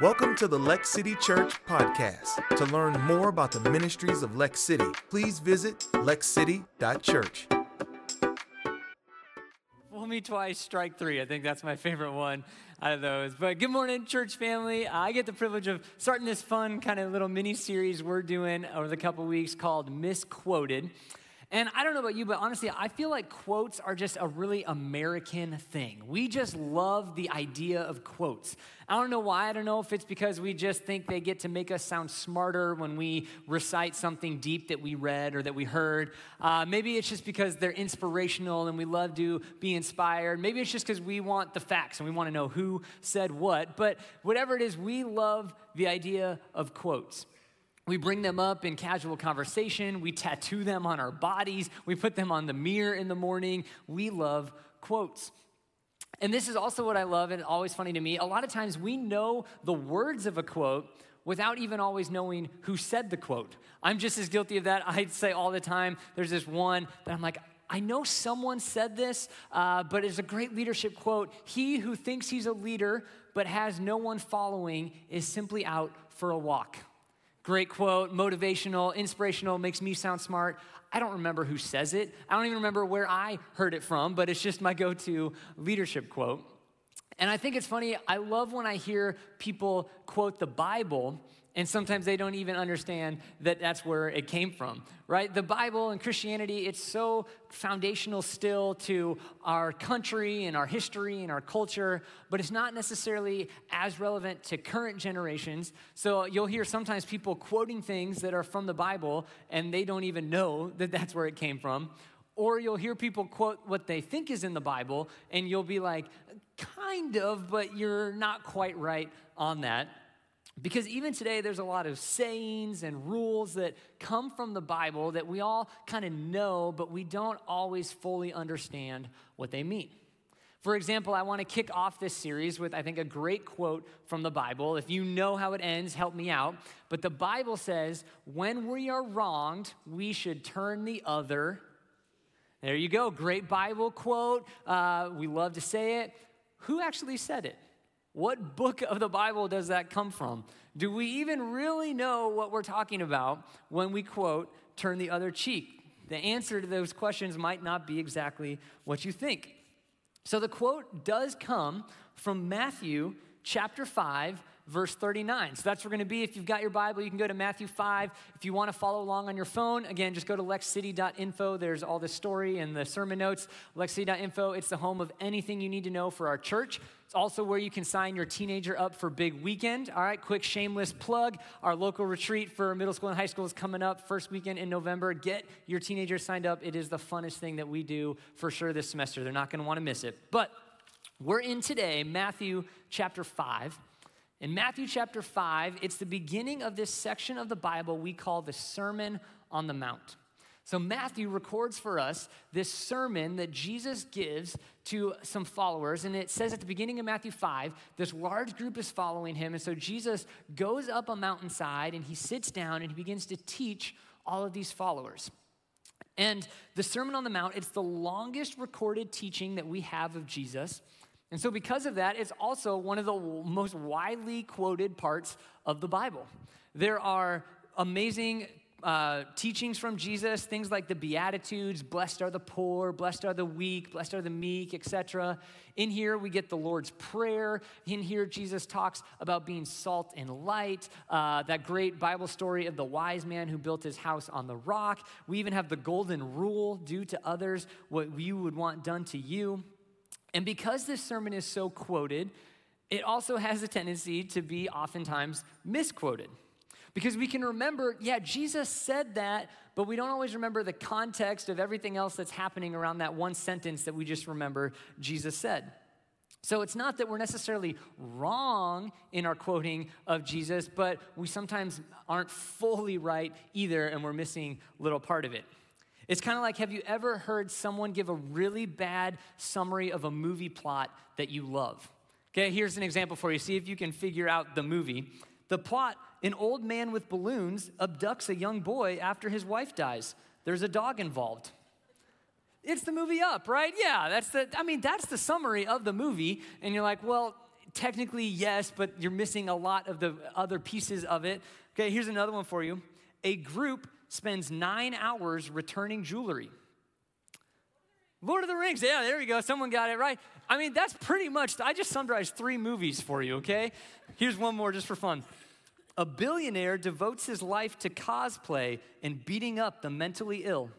Welcome to the Lex City Church podcast. To learn more about the ministries of Lex City, please visit lexcity.church. Fool me twice, strike three. I think that's my favorite one out of those. But good morning, church family. I get the privilege of starting this fun kind of little mini series we're doing over the couple weeks called Misquoted. And I don't know about you, but honestly, I feel like quotes are just a really American thing. We just love the idea of quotes. I don't know why. I don't know if it's because we just think they get to make us sound smarter when we recite something deep that we read or that we heard. Uh, maybe it's just because they're inspirational and we love to be inspired. Maybe it's just because we want the facts and we want to know who said what. But whatever it is, we love the idea of quotes. We bring them up in casual conversation. We tattoo them on our bodies. We put them on the mirror in the morning. We love quotes. And this is also what I love, and always funny to me. A lot of times we know the words of a quote without even always knowing who said the quote. I'm just as guilty of that. I'd say all the time, there's this one that I'm like, I know someone said this, uh, but it's a great leadership quote. He who thinks he's a leader but has no one following is simply out for a walk. Great quote, motivational, inspirational, makes me sound smart. I don't remember who says it. I don't even remember where I heard it from, but it's just my go to leadership quote. And I think it's funny, I love when I hear people quote the Bible and sometimes they don't even understand that that's where it came from, right? The Bible and Christianity, it's so foundational still to our country and our history and our culture, but it's not necessarily as relevant to current generations. So you'll hear sometimes people quoting things that are from the Bible and they don't even know that that's where it came from. Or you'll hear people quote what they think is in the Bible and you'll be like, kind of, but you're not quite right on that. Because even today, there's a lot of sayings and rules that come from the Bible that we all kind of know, but we don't always fully understand what they mean. For example, I want to kick off this series with, I think, a great quote from the Bible. If you know how it ends, help me out. But the Bible says, when we are wronged, we should turn the other. There you go, great Bible quote. Uh, we love to say it. Who actually said it? What book of the Bible does that come from? Do we even really know what we're talking about when we quote, turn the other cheek? The answer to those questions might not be exactly what you think. So the quote does come from Matthew chapter 5, verse 39. So that's where we're going to be. If you've got your Bible, you can go to Matthew 5. If you want to follow along on your phone, again, just go to lexcity.info. There's all the story and the sermon notes. Lexcity.info, it's the home of anything you need to know for our church. It's also where you can sign your teenager up for Big Weekend. All right, quick shameless plug. Our local retreat for middle school and high school is coming up first weekend in November. Get your teenagers signed up. It is the funnest thing that we do for sure this semester. They're not going to want to miss it. But we're in today, Matthew chapter 5. In Matthew chapter 5, it's the beginning of this section of the Bible we call the Sermon on the Mount. So, Matthew records for us this sermon that Jesus gives to some followers. And it says at the beginning of Matthew 5, this large group is following him. And so, Jesus goes up a mountainside and he sits down and he begins to teach all of these followers. And the Sermon on the Mount, it's the longest recorded teaching that we have of Jesus. And so, because of that, it's also one of the most widely quoted parts of the Bible. There are amazing uh, teachings from Jesus, things like the Beatitudes, blessed are the poor, blessed are the weak, blessed are the meek, etc. In here, we get the Lord's Prayer. In here, Jesus talks about being salt and light, uh, that great Bible story of the wise man who built his house on the rock. We even have the golden rule do to others what you would want done to you. And because this sermon is so quoted, it also has a tendency to be oftentimes misquoted. Because we can remember, yeah, Jesus said that, but we don't always remember the context of everything else that's happening around that one sentence that we just remember Jesus said. So it's not that we're necessarily wrong in our quoting of Jesus, but we sometimes aren't fully right either, and we're missing little part of it. It's kind of like have you ever heard someone give a really bad summary of a movie plot that you love? Okay, here's an example for you. See if you can figure out the movie. The plot an old man with balloons abducts a young boy after his wife dies. There's a dog involved. It's the movie Up, right? Yeah, that's the I mean, that's the summary of the movie and you're like, "Well, technically, yes, but you're missing a lot of the other pieces of it. Okay, here's another one for you. A group spends nine hours returning jewelry. Lord of the Rings, yeah, there we go. Someone got it right. I mean, that's pretty much, I just summarized three movies for you, okay? Here's one more just for fun. A billionaire devotes his life to cosplay and beating up the mentally ill.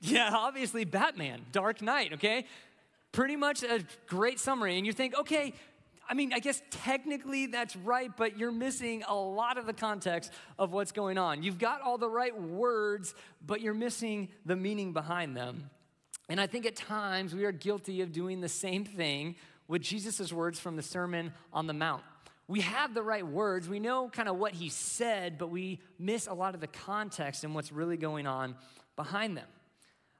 Yeah, obviously, Batman, Dark Knight, okay? Pretty much a great summary. And you think, okay, I mean, I guess technically that's right, but you're missing a lot of the context of what's going on. You've got all the right words, but you're missing the meaning behind them. And I think at times we are guilty of doing the same thing with Jesus' words from the Sermon on the Mount. We have the right words, we know kind of what he said, but we miss a lot of the context and what's really going on behind them.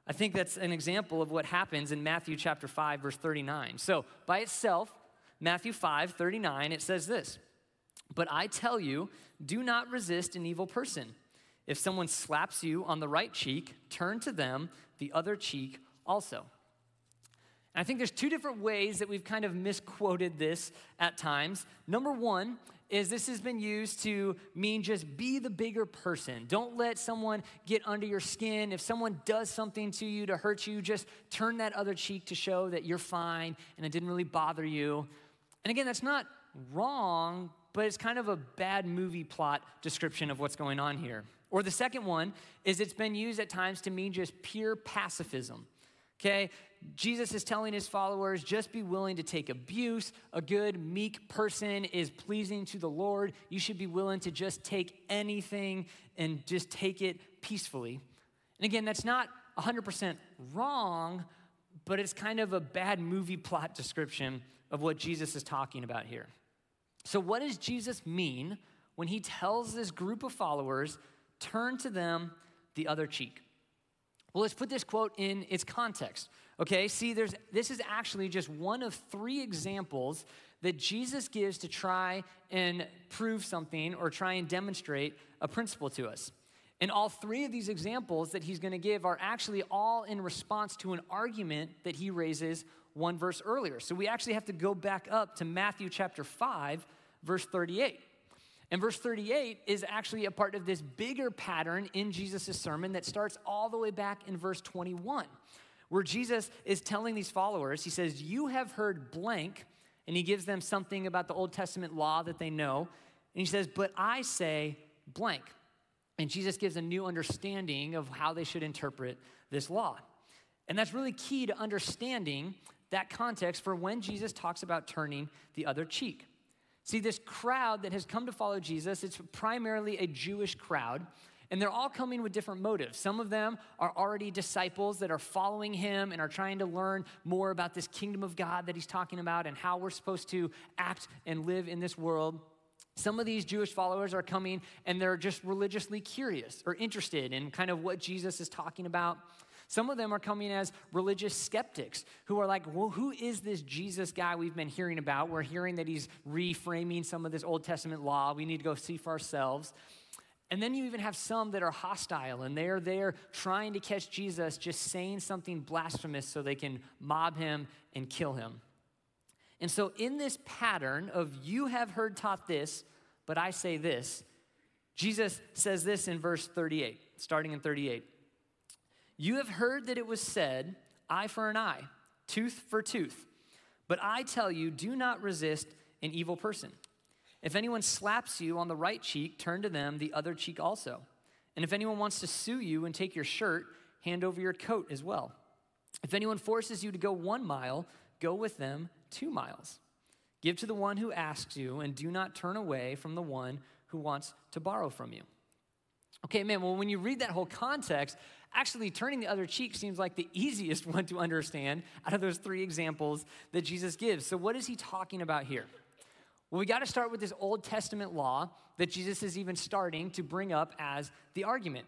I think that's an example of what happens in Matthew chapter 5 verse 39. So, by itself, Matthew 5 39, it says this But I tell you, do not resist an evil person. If someone slaps you on the right cheek, turn to them the other cheek also. And I think there's two different ways that we've kind of misquoted this at times. Number one is this has been used to mean just be the bigger person. Don't let someone get under your skin. If someone does something to you to hurt you, just turn that other cheek to show that you're fine and it didn't really bother you. And again, that's not wrong, but it's kind of a bad movie plot description of what's going on here. Or the second one is it's been used at times to mean just pure pacifism. Okay? Jesus is telling his followers just be willing to take abuse. A good, meek person is pleasing to the Lord. You should be willing to just take anything and just take it peacefully. And again, that's not 100% wrong, but it's kind of a bad movie plot description of what Jesus is talking about here. So, what does Jesus mean when he tells this group of followers, turn to them the other cheek? Well, let's put this quote in its context. Okay, see, there's, this is actually just one of three examples that Jesus gives to try and prove something or try and demonstrate a principle to us. And all three of these examples that he's going to give are actually all in response to an argument that he raises one verse earlier. So we actually have to go back up to Matthew chapter 5, verse 38. And verse 38 is actually a part of this bigger pattern in Jesus' sermon that starts all the way back in verse 21, where Jesus is telling these followers, he says, You have heard blank, and he gives them something about the Old Testament law that they know. And he says, But I say blank. And Jesus gives a new understanding of how they should interpret this law. And that's really key to understanding that context for when Jesus talks about turning the other cheek. See, this crowd that has come to follow Jesus, it's primarily a Jewish crowd, and they're all coming with different motives. Some of them are already disciples that are following him and are trying to learn more about this kingdom of God that he's talking about and how we're supposed to act and live in this world. Some of these Jewish followers are coming and they're just religiously curious or interested in kind of what Jesus is talking about. Some of them are coming as religious skeptics who are like, well, who is this Jesus guy we've been hearing about? We're hearing that he's reframing some of this Old Testament law. We need to go see for ourselves. And then you even have some that are hostile and they're there trying to catch Jesus just saying something blasphemous so they can mob him and kill him. And so, in this pattern of you have heard taught this, but I say this, Jesus says this in verse 38, starting in 38. You have heard that it was said, eye for an eye, tooth for tooth. But I tell you, do not resist an evil person. If anyone slaps you on the right cheek, turn to them the other cheek also. And if anyone wants to sue you and take your shirt, hand over your coat as well. If anyone forces you to go one mile, go with them two miles. Give to the one who asks you, and do not turn away from the one who wants to borrow from you. Okay, man, well, when you read that whole context, actually turning the other cheek seems like the easiest one to understand out of those three examples that Jesus gives. So, what is he talking about here? Well, we got to start with this Old Testament law that Jesus is even starting to bring up as the argument.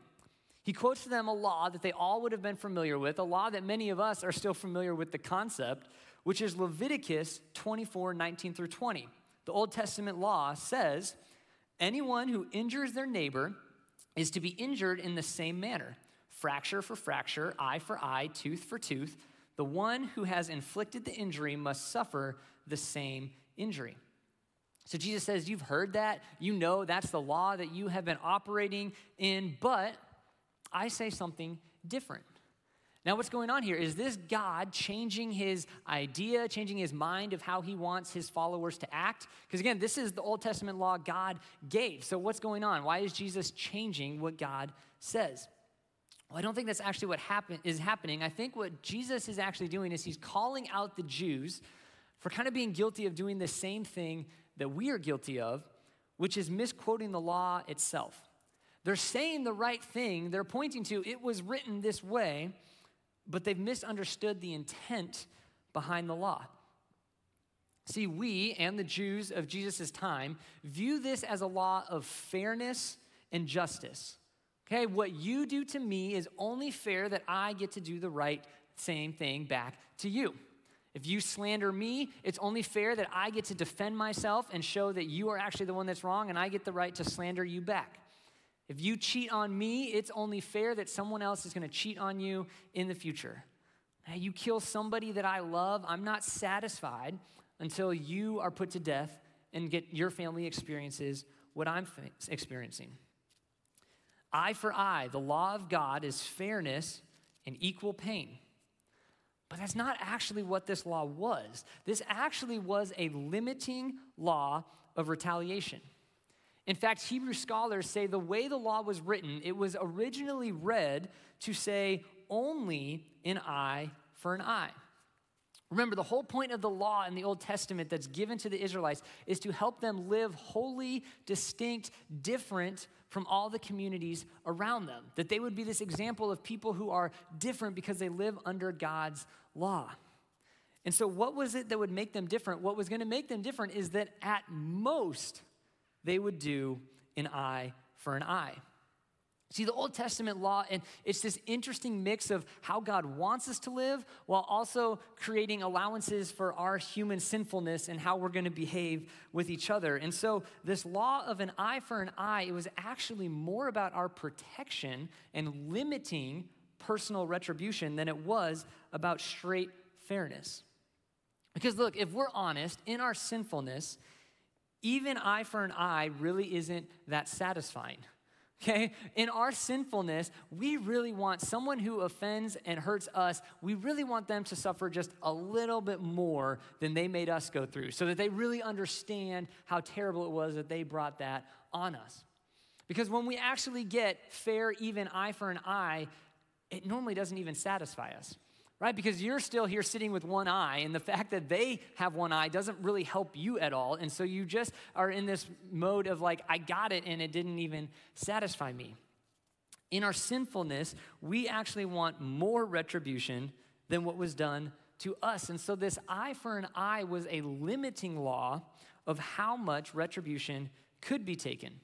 He quotes to them a law that they all would have been familiar with, a law that many of us are still familiar with the concept, which is Leviticus 24 19 through 20. The Old Testament law says, Anyone who injures their neighbor is to be injured in the same manner fracture for fracture, eye for eye, tooth for tooth. the one who has inflicted the injury must suffer the same injury. So Jesus says, You've heard that. You know that's the law that you have been operating in, but I say something different. Now, what's going on here is this God changing his idea, changing his mind of how he wants his followers to act? Because again, this is the Old Testament law God gave. So, what's going on? Why is Jesus changing what God says? Well, I don't think that's actually what happen, is happening. I think what Jesus is actually doing is he's calling out the Jews for kind of being guilty of doing the same thing that we are guilty of, which is misquoting the law itself. They're saying the right thing, they're pointing to it was written this way but they've misunderstood the intent behind the law. See, we and the Jews of Jesus' time view this as a law of fairness and justice. Okay, what you do to me is only fair that I get to do the right same thing back to you. If you slander me, it's only fair that I get to defend myself and show that you are actually the one that's wrong and I get the right to slander you back. If you cheat on me, it's only fair that someone else is going to cheat on you in the future. Now, you kill somebody that I love, I'm not satisfied until you are put to death and get your family experiences what I'm experiencing. Eye for eye, the law of God is fairness and equal pain. But that's not actually what this law was. This actually was a limiting law of retaliation. In fact, Hebrew scholars say the way the law was written, it was originally read to say only an eye for an eye. Remember, the whole point of the law in the Old Testament that's given to the Israelites is to help them live holy, distinct, different from all the communities around them. That they would be this example of people who are different because they live under God's law. And so, what was it that would make them different? What was going to make them different is that at most, they would do an eye for an eye. See, the Old Testament law, and it's this interesting mix of how God wants us to live while also creating allowances for our human sinfulness and how we're going to behave with each other. And so, this law of an eye for an eye, it was actually more about our protection and limiting personal retribution than it was about straight fairness. Because, look, if we're honest, in our sinfulness, even eye for an eye really isn't that satisfying. Okay? In our sinfulness, we really want someone who offends and hurts us, we really want them to suffer just a little bit more than they made us go through so that they really understand how terrible it was that they brought that on us. Because when we actually get fair, even eye for an eye, it normally doesn't even satisfy us right? Because you're still here sitting with one eye, and the fact that they have one eye doesn't really help you at all. And so you just are in this mode of like, I got it, and it didn't even satisfy me. In our sinfulness, we actually want more retribution than what was done to us. And so this eye for an eye was a limiting law of how much retribution could be taken.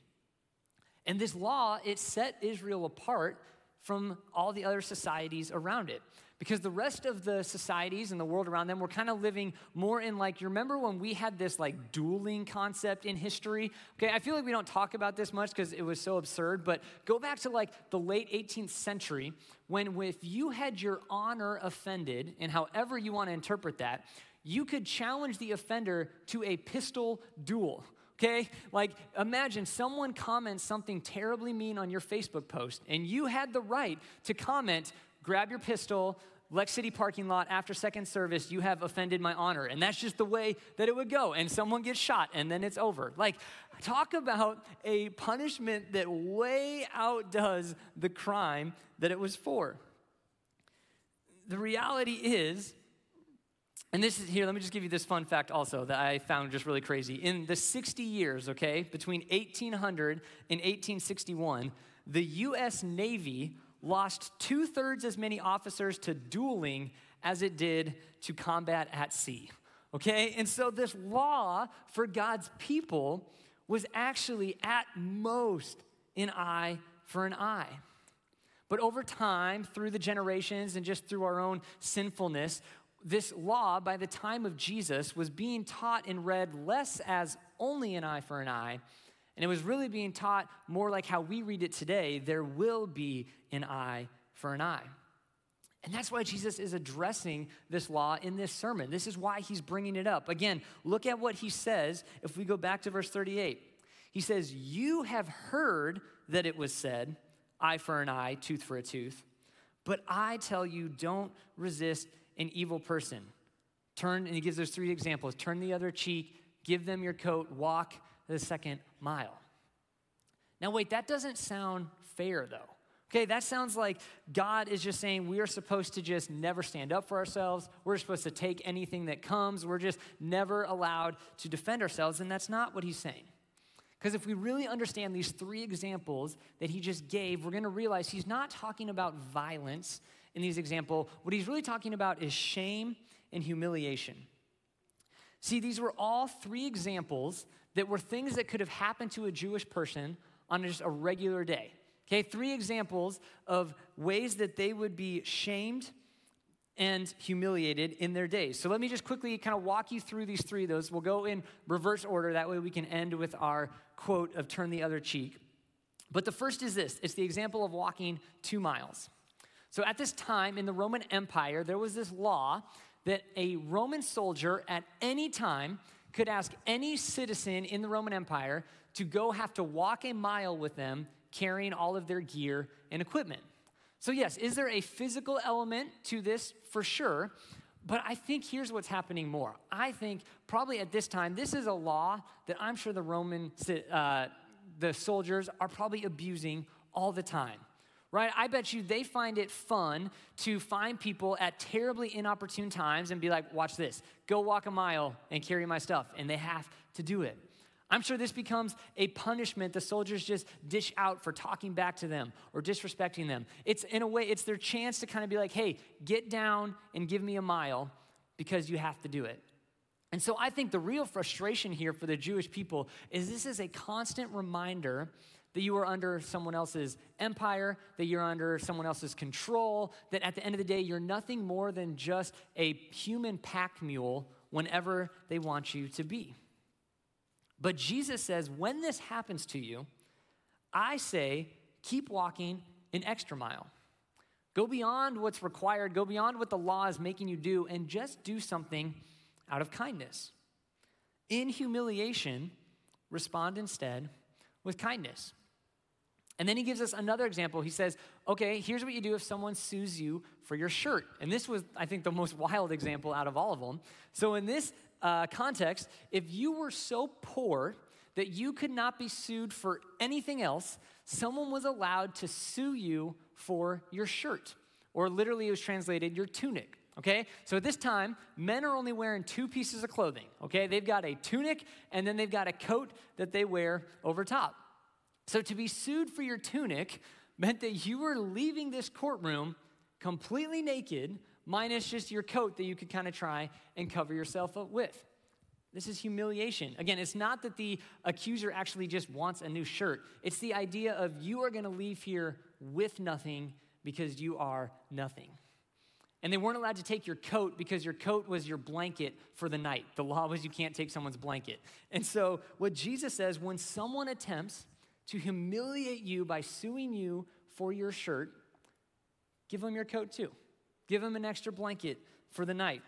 And this law, it set Israel apart from all the other societies around it because the rest of the societies and the world around them were kind of living more in like you remember when we had this like dueling concept in history okay i feel like we don't talk about this much because it was so absurd but go back to like the late 18th century when if you had your honor offended and however you want to interpret that you could challenge the offender to a pistol duel okay? Like, imagine someone comments something terribly mean on your Facebook post, and you had the right to comment, grab your pistol, Lex City parking lot after second service, you have offended my honor. And that's just the way that it would go. And someone gets shot and then it's over. Like, talk about a punishment that way outdoes the crime that it was for. The reality is, and this is here, let me just give you this fun fact also that I found just really crazy. In the 60 years, okay, between 1800 and 1861, the US Navy lost two thirds as many officers to dueling as it did to combat at sea. Okay? And so this law for God's people was actually at most an eye for an eye. But over time, through the generations and just through our own sinfulness, this law, by the time of Jesus, was being taught and read less as only an eye for an eye and it was really being taught more like how we read it today there will be an eye for an eye. And that's why Jesus is addressing this law in this sermon. This is why he's bringing it up. Again, look at what he says if we go back to verse 38. He says, You have heard that it was said, eye for an eye, tooth for a tooth. But I tell you, don't resist an evil person. Turn, and he gives those three examples turn the other cheek, give them your coat, walk the second mile. Now, wait, that doesn't sound fair though. Okay, that sounds like God is just saying we are supposed to just never stand up for ourselves. We're supposed to take anything that comes. We're just never allowed to defend ourselves. And that's not what he's saying. Because if we really understand these three examples that he just gave, we're going to realize he's not talking about violence in these examples. What he's really talking about is shame and humiliation. See, these were all three examples that were things that could have happened to a Jewish person on just a regular day. Okay, three examples of ways that they would be shamed and humiliated in their days. So let me just quickly kind of walk you through these three of those. We'll go in reverse order. That way we can end with our quote of turn the other cheek. But the first is this it's the example of walking two miles. So at this time in the Roman Empire, there was this law that a Roman soldier at any time could ask any citizen in the Roman Empire to go have to walk a mile with them carrying all of their gear and equipment. So, yes, is there a physical element to this? For sure. But I think here's what's happening more. I think probably at this time, this is a law that I'm sure the Roman, uh, the soldiers are probably abusing all the time. Right? I bet you they find it fun to find people at terribly inopportune times and be like, watch this, go walk a mile and carry my stuff. And they have to do it. I'm sure this becomes a punishment the soldiers just dish out for talking back to them or disrespecting them. It's in a way, it's their chance to kind of be like, hey, get down and give me a mile because you have to do it. And so I think the real frustration here for the Jewish people is this is a constant reminder that you are under someone else's empire, that you're under someone else's control, that at the end of the day, you're nothing more than just a human pack mule whenever they want you to be. But Jesus says, when this happens to you, I say, keep walking an extra mile. Go beyond what's required, go beyond what the law is making you do, and just do something out of kindness. In humiliation, respond instead with kindness. And then he gives us another example. He says, okay, here's what you do if someone sues you for your shirt. And this was, I think, the most wild example out of all of them. So, in this uh, context, if you were so poor that you could not be sued for anything else, someone was allowed to sue you for your shirt, or literally it was translated your tunic. Okay, so at this time, men are only wearing two pieces of clothing. Okay, they've got a tunic and then they've got a coat that they wear over top. So to be sued for your tunic meant that you were leaving this courtroom completely naked minus just your coat that you could kind of try and cover yourself up with. This is humiliation. Again, it's not that the accuser actually just wants a new shirt. It's the idea of you are going to leave here with nothing because you are nothing. And they weren't allowed to take your coat because your coat was your blanket for the night. The law was you can't take someone's blanket. And so, what Jesus says when someone attempts to humiliate you by suing you for your shirt, give them your coat too. Give them an extra blanket for the night.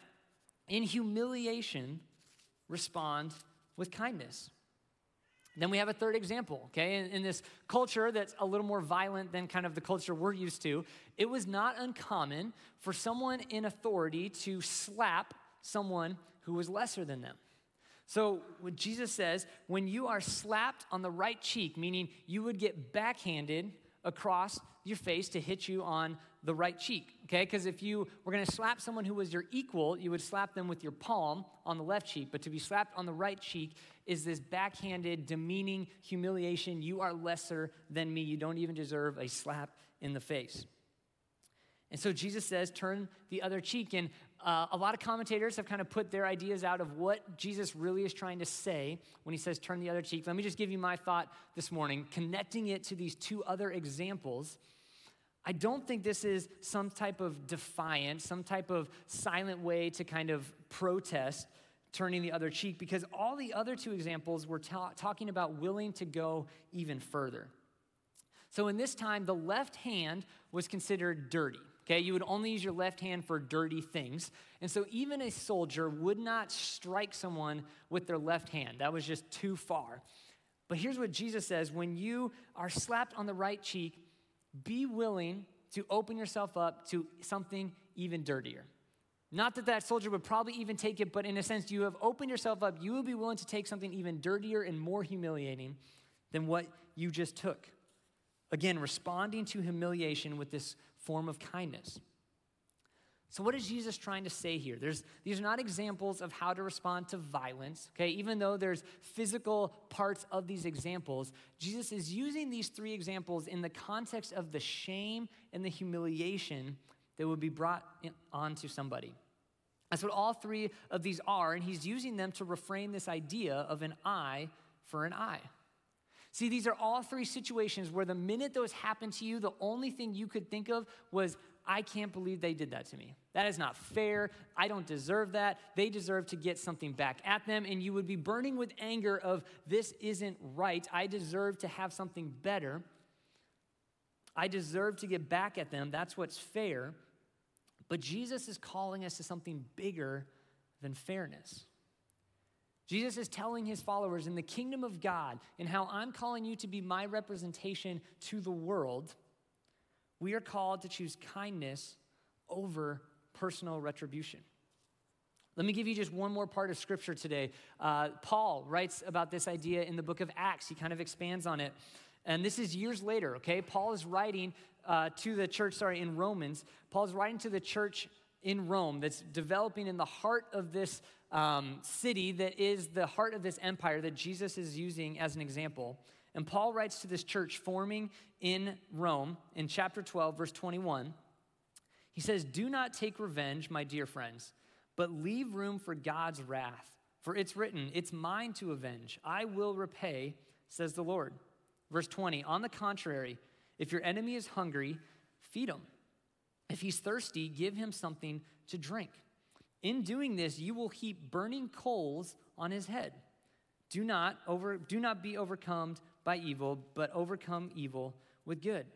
In humiliation, respond with kindness. Then we have a third example, okay? In, in, this culture that's a little more violent than kind of the culture we're used to, it was not uncommon for someone in authority to slap someone who was lesser than them. So, what Jesus says, when you are slapped on the right cheek, meaning you would get backhanded across your face to hit you on the right cheek, okay? Because if you were gonna slap someone who was your equal, you would slap them with your palm on the left cheek. But to be slapped on the right cheek is this backhanded, demeaning humiliation. You are lesser than me. You don't even deserve a slap in the face. And so Jesus says, turn the other cheek. And uh, a lot of commentators have kind of put their ideas out of what Jesus really is trying to say when he says, turn the other cheek. Let me just give you my thought this morning, connecting it to these two other examples I don't think this is some type of defiance, some type of silent way to kind of protest turning the other cheek, because all the other two examples were ta- talking about willing to go even further. So in this time, the left hand was considered dirty. Okay, you would only use your left hand for dirty things. And so even a soldier would not strike someone with their left hand. That was just too far. But here's what Jesus says when you are slapped on the right cheek, be willing to open yourself up to something even dirtier. Not that that soldier would probably even take it, but in a sense, you have opened yourself up. You would be willing to take something even dirtier and more humiliating than what you just took. Again, responding to humiliation with this form of kindness. So, what is Jesus trying to say here? There's, these are not examples of how to respond to violence, okay? Even though there's physical parts of these examples, Jesus is using these three examples in the context of the shame and the humiliation that would be brought onto somebody. That's what all three of these are, and he's using them to reframe this idea of an eye for an eye. See, these are all three situations where the minute those happened to you, the only thing you could think of was, I can't believe they did that to me. That is not fair. I don't deserve that. They deserve to get something back at them. And you would be burning with anger of, this isn't right. I deserve to have something better. I deserve to get back at them. That's what's fair. But Jesus is calling us to something bigger than fairness. Jesus is telling his followers in the kingdom of God and how I'm calling you to be my representation to the world, we are called to choose kindness over personal retribution. Let me give you just one more part of scripture today. Uh, Paul writes about this idea in the book of Acts. He kind of expands on it. And this is years later, okay? Paul is writing uh, to the church, sorry, in Romans. Paul is writing to the church in Rome that's developing in the heart of this um, city that is the heart of this empire that Jesus is using as an example. And Paul writes to this church forming in Rome in chapter 12, verse 21. He says, Do not take revenge, my dear friends, but leave room for God's wrath. For it's written, It's mine to avenge. I will repay, says the Lord. Verse 20, On the contrary, if your enemy is hungry, feed him. If he's thirsty, give him something to drink. In doing this, you will heap burning coals on his head. Do not, over, do not be overcome by evil, but overcome evil with good.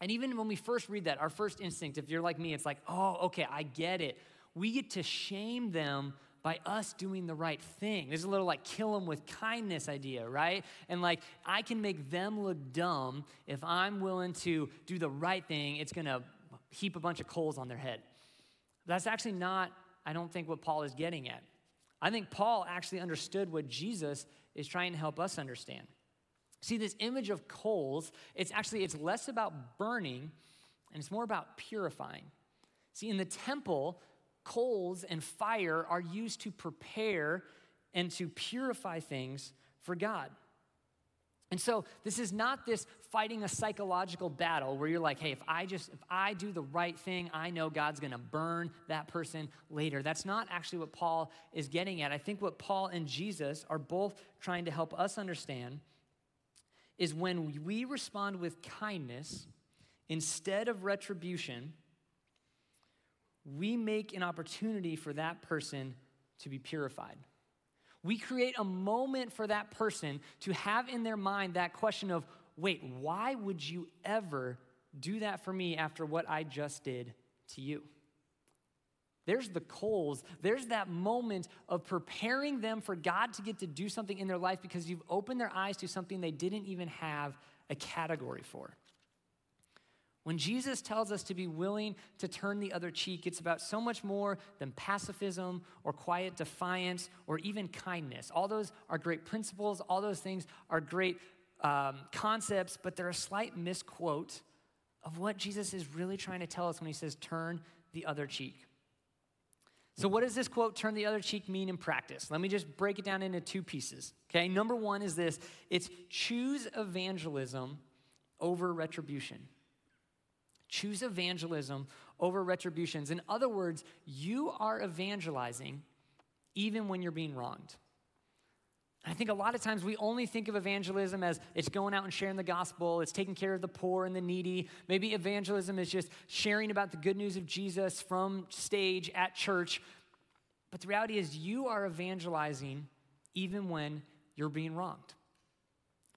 And even when we first read that, our first instinct, if you're like me, it's like, oh, okay, I get it. We get to shame them by us doing the right thing. There's a little like kill them with kindness idea, right? And like I can make them look dumb if I'm willing to do the right thing, it's gonna heap a bunch of coals on their head. That's actually not I don't think what Paul is getting at. I think Paul actually understood what Jesus is trying to help us understand. See, this image of coals, it's actually it's less about burning and it's more about purifying. See, in the temple, coals and fire are used to prepare and to purify things for God. And so this is not this fighting a psychological battle where you're like, hey, if I just if I do the right thing, I know God's going to burn that person later. That's not actually what Paul is getting at. I think what Paul and Jesus are both trying to help us understand is when we respond with kindness instead of retribution, we make an opportunity for that person to be purified. We create a moment for that person to have in their mind that question of, wait, why would you ever do that for me after what I just did to you? There's the coals. There's that moment of preparing them for God to get to do something in their life because you've opened their eyes to something they didn't even have a category for. When Jesus tells us to be willing to turn the other cheek, it's about so much more than pacifism or quiet defiance or even kindness. All those are great principles, all those things are great um, concepts, but they're a slight misquote of what Jesus is really trying to tell us when he says, turn the other cheek. So, what does this quote, turn the other cheek, mean in practice? Let me just break it down into two pieces. Okay, number one is this it's choose evangelism over retribution. Choose evangelism over retributions. In other words, you are evangelizing even when you're being wronged. I think a lot of times we only think of evangelism as it's going out and sharing the gospel, it's taking care of the poor and the needy. Maybe evangelism is just sharing about the good news of Jesus from stage at church. But the reality is, you are evangelizing even when you're being wronged.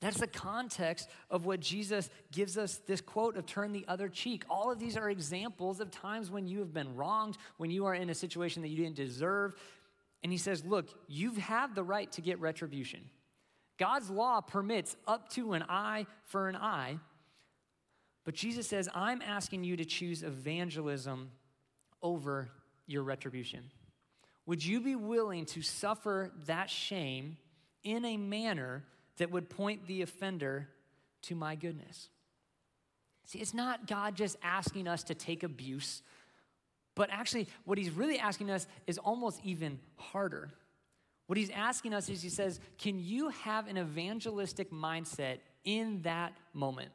That's the context of what Jesus gives us this quote of turn the other cheek. All of these are examples of times when you have been wronged, when you are in a situation that you didn't deserve. And he says, Look, you have had the right to get retribution. God's law permits up to an eye for an eye. But Jesus says, I'm asking you to choose evangelism over your retribution. Would you be willing to suffer that shame in a manner that would point the offender to my goodness. See, it's not God just asking us to take abuse, but actually, what he's really asking us is almost even harder. What he's asking us is, he says, Can you have an evangelistic mindset in that moment?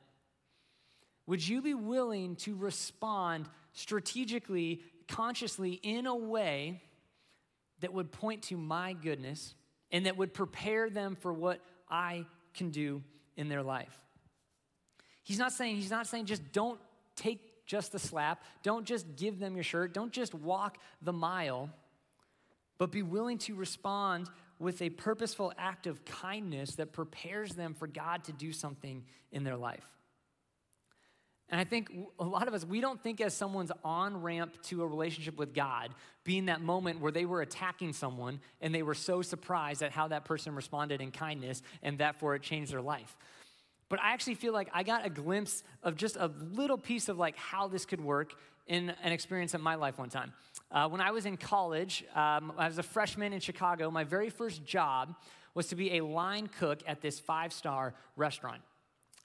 Would you be willing to respond strategically, consciously, in a way that would point to my goodness and that would prepare them for what I can do in their life. He's not saying, he's not saying just don't take just the slap, don't just give them your shirt, don't just walk the mile, but be willing to respond with a purposeful act of kindness that prepares them for God to do something in their life. And I think a lot of us, we don't think as someone's on ramp to a relationship with God being that moment where they were attacking someone and they were so surprised at how that person responded in kindness and therefore it changed their life. But I actually feel like I got a glimpse of just a little piece of like how this could work in an experience in my life one time. Uh, when I was in college, um, I was a freshman in Chicago. My very first job was to be a line cook at this five star restaurant.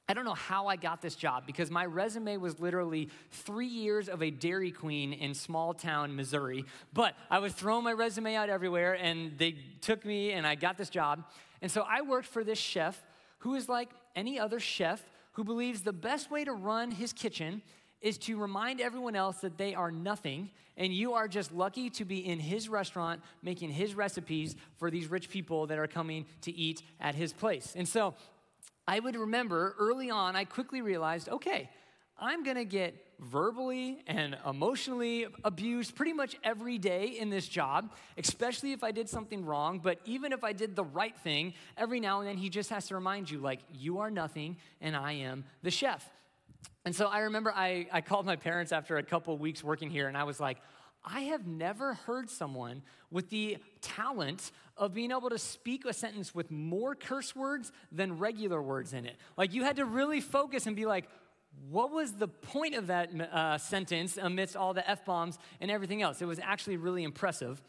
I don't know how I got this job because my resume was literally three years of a Dairy Queen in small town Missouri. But I was throwing my resume out everywhere and they took me and I got this job. And so I worked for this chef who is like any other chef who believes the best way to run his kitchen is to remind everyone else that they are nothing and you are just lucky to be in his restaurant making his recipes for these rich people that are coming to eat at his place. And so I would remember early on, I quickly realized okay, I'm gonna get verbally and emotionally abused pretty much every day in this job, especially if I did something wrong. But even if I did the right thing, every now and then he just has to remind you, like, you are nothing and I am the chef. And so I remember I, I called my parents after a couple weeks working here and I was like, I have never heard someone with the talent of being able to speak a sentence with more curse words than regular words in it. Like you had to really focus and be like, what was the point of that uh, sentence amidst all the F bombs and everything else? It was actually really impressive.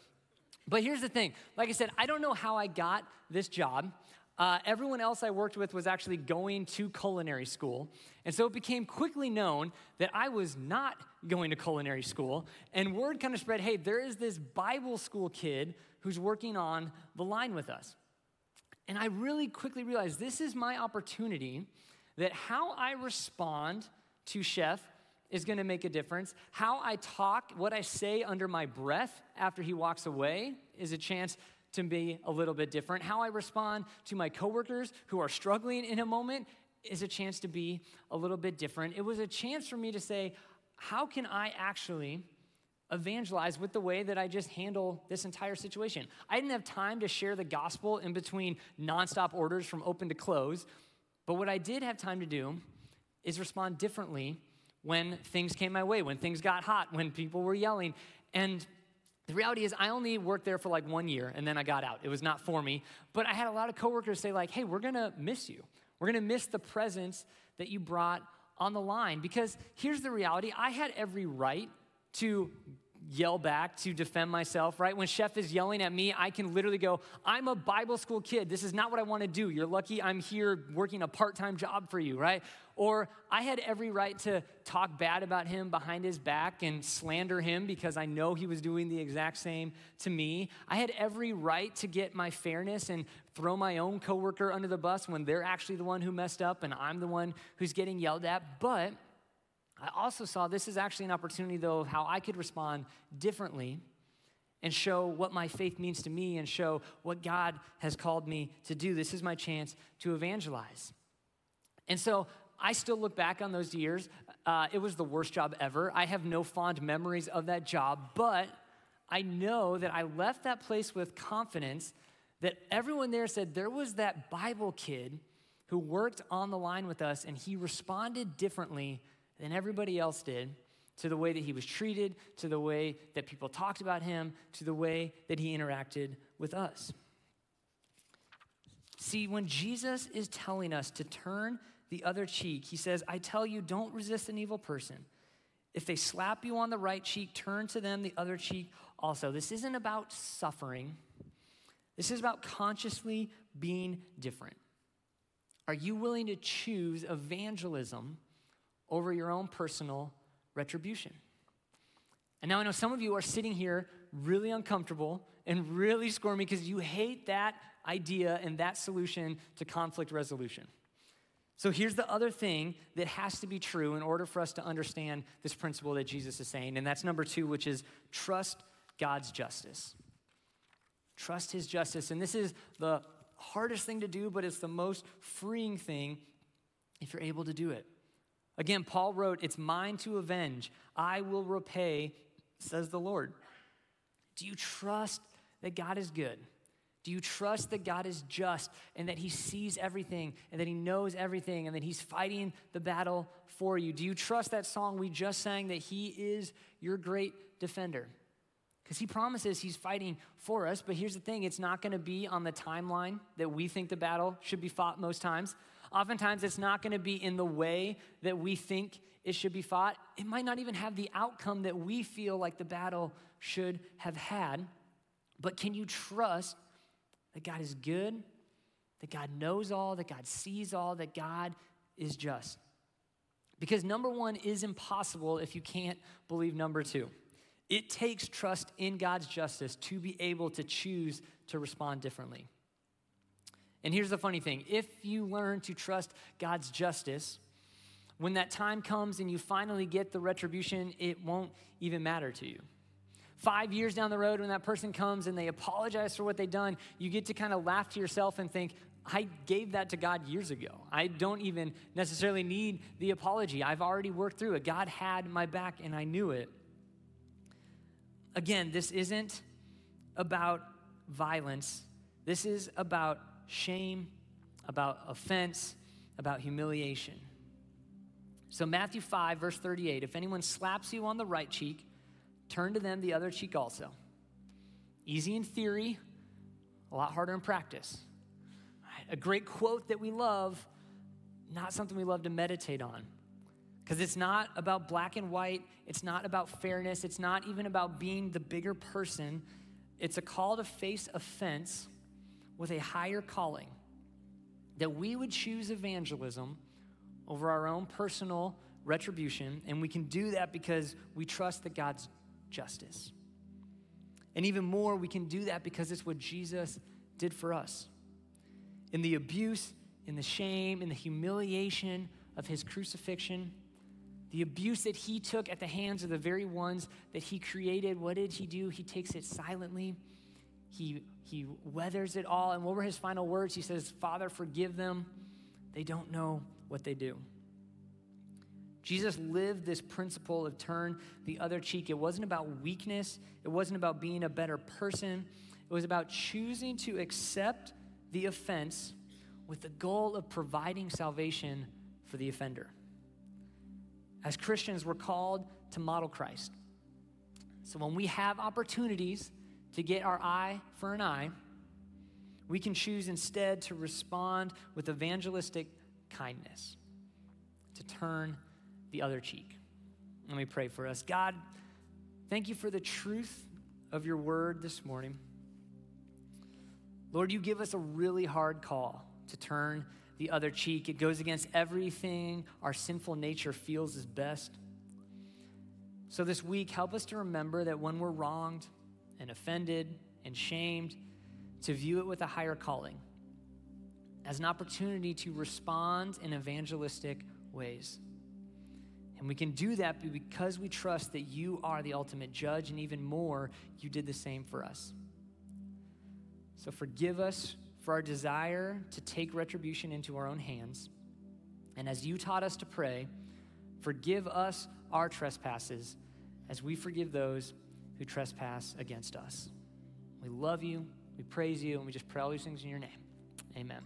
But here's the thing like I said, I don't know how I got this job. Uh, everyone else I worked with was actually going to culinary school. And so it became quickly known that I was not going to culinary school. And word kind of spread hey, there is this Bible school kid who's working on the line with us. And I really quickly realized this is my opportunity that how I respond to Chef is going to make a difference. How I talk, what I say under my breath after he walks away is a chance to be a little bit different. How I respond to my coworkers who are struggling in a moment is a chance to be a little bit different. It was a chance for me to say, how can I actually evangelize with the way that I just handle this entire situation? I didn't have time to share the gospel in between nonstop orders from open to close, but what I did have time to do is respond differently when things came my way, when things got hot, when people were yelling. And the reality is, I only worked there for like one year and then I got out. It was not for me. But I had a lot of coworkers say, like, hey, we're gonna miss you. We're gonna miss the presence that you brought on the line. Because here's the reality I had every right to yell back to defend myself, right? When Chef is yelling at me, I can literally go, I'm a Bible school kid. This is not what I want to do. You're lucky I'm here working a part time job for you, right? Or I had every right to talk bad about him behind his back and slander him because I know he was doing the exact same to me. I had every right to get my fairness and throw my own coworker under the bus when they're actually the one who messed up and I'm the one who's getting yelled at. But I also saw this is actually an opportunity, though, of how I could respond differently and show what my faith means to me and show what God has called me to do. This is my chance to evangelize. And so I still look back on those years. Uh, it was the worst job ever. I have no fond memories of that job, but I know that I left that place with confidence that everyone there said there was that Bible kid who worked on the line with us, and he responded differently than everybody else did to the way that he was treated, to the way that people talked about him, to the way that he interacted with us. See, when Jesus is telling us to turn the other cheek, he says, I tell you, don't resist an evil person. If they slap you on the right cheek, turn to them the other cheek also. This isn't about suffering, this is about consciously being different. Are you willing to choose evangelism over your own personal retribution? And now I know some of you are sitting here really uncomfortable and really squirmy because you hate that idea and that solution to conflict resolution. So here's the other thing that has to be true in order for us to understand this principle that Jesus is saying, and that's number two, which is trust God's justice. Trust his justice. And this is the hardest thing to do, but it's the most freeing thing if you're able to do it. Again, Paul wrote, It's mine to avenge. I will repay, says the Lord. Do you trust that God is good? Do you trust that God is just and that He sees everything and that He knows everything and that He's fighting the battle for you? Do you trust that song we just sang that He is your great defender? Because He promises He's fighting for us, but here's the thing it's not going to be on the timeline that we think the battle should be fought most times. Oftentimes, it's not going to be in the way that we think it should be fought. It might not even have the outcome that we feel like the battle should have had. But can you trust that God is good, that God knows all, that God sees all, that God is just. Because number one is impossible if you can't believe number two. It takes trust in God's justice to be able to choose to respond differently. And here's the funny thing if you learn to trust God's justice, when that time comes and you finally get the retribution, it won't even matter to you five years down the road when that person comes and they apologize for what they've done, you get to kind of laugh to yourself and think, I gave that to God years ago. I don't even necessarily need the apology. I've already worked through it. God had my back and I knew it. Again, this isn't about violence, this is about shame, about offense, about humiliation. So, Matthew 5, verse 38 if anyone slaps you on the right cheek, turn to them the other cheek also. Easy in theory, a lot harder in practice. A great quote that we love, not something we love to meditate on. Because it's not about black and white, it's not about fairness, it's not even about being the bigger person. It's a call to face offense with a higher calling. That we would choose evangelism over our own personal retribution, and we can do that because we trust that God's justice. And even more, we can do that because it's what Jesus did for us. In the abuse, in the shame, in the humiliation of his crucifixion, the abuse that he took at the hands of the very ones that he created, what did he do? He takes it silently. He, he weathers it all. And what were his final words? He says, Father, forgive them. They don't know what they do. Jesus lived this principle of turn the other cheek. It wasn't about weakness, it wasn't about being a better person. It was about choosing to accept the offense with the goal of providing salvation for the offender. As Christians, we're called to model Christ. So when we have opportunities to get our eye for an eye, we can choose instead to respond with evangelistic kindness, to turn the other cheek. Let me pray for us. God, thank you for the truth of your word this morning. Lord, you give us a really hard call to turn the other cheek. It goes against everything our sinful nature feels is best. So this week, help us to remember that when we're wronged and offended and shamed, to view it with a higher calling as an opportunity to respond in evangelistic ways. And we can do that because we trust that you are the ultimate judge, and even more, you did the same for us. So forgive us for our desire to take retribution into our own hands. And as you taught us to pray, forgive us our trespasses as we forgive those who trespass against us. We love you, we praise you, and we just pray all these things in your name. Amen.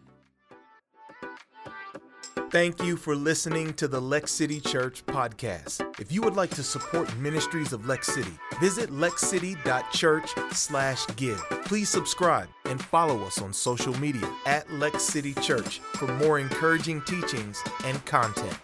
Thank you for listening to the Lex City Church podcast. If you would like to support ministries of Lex City, visit lexcity.church/give. Please subscribe and follow us on social media at Lex City Church for more encouraging teachings and content.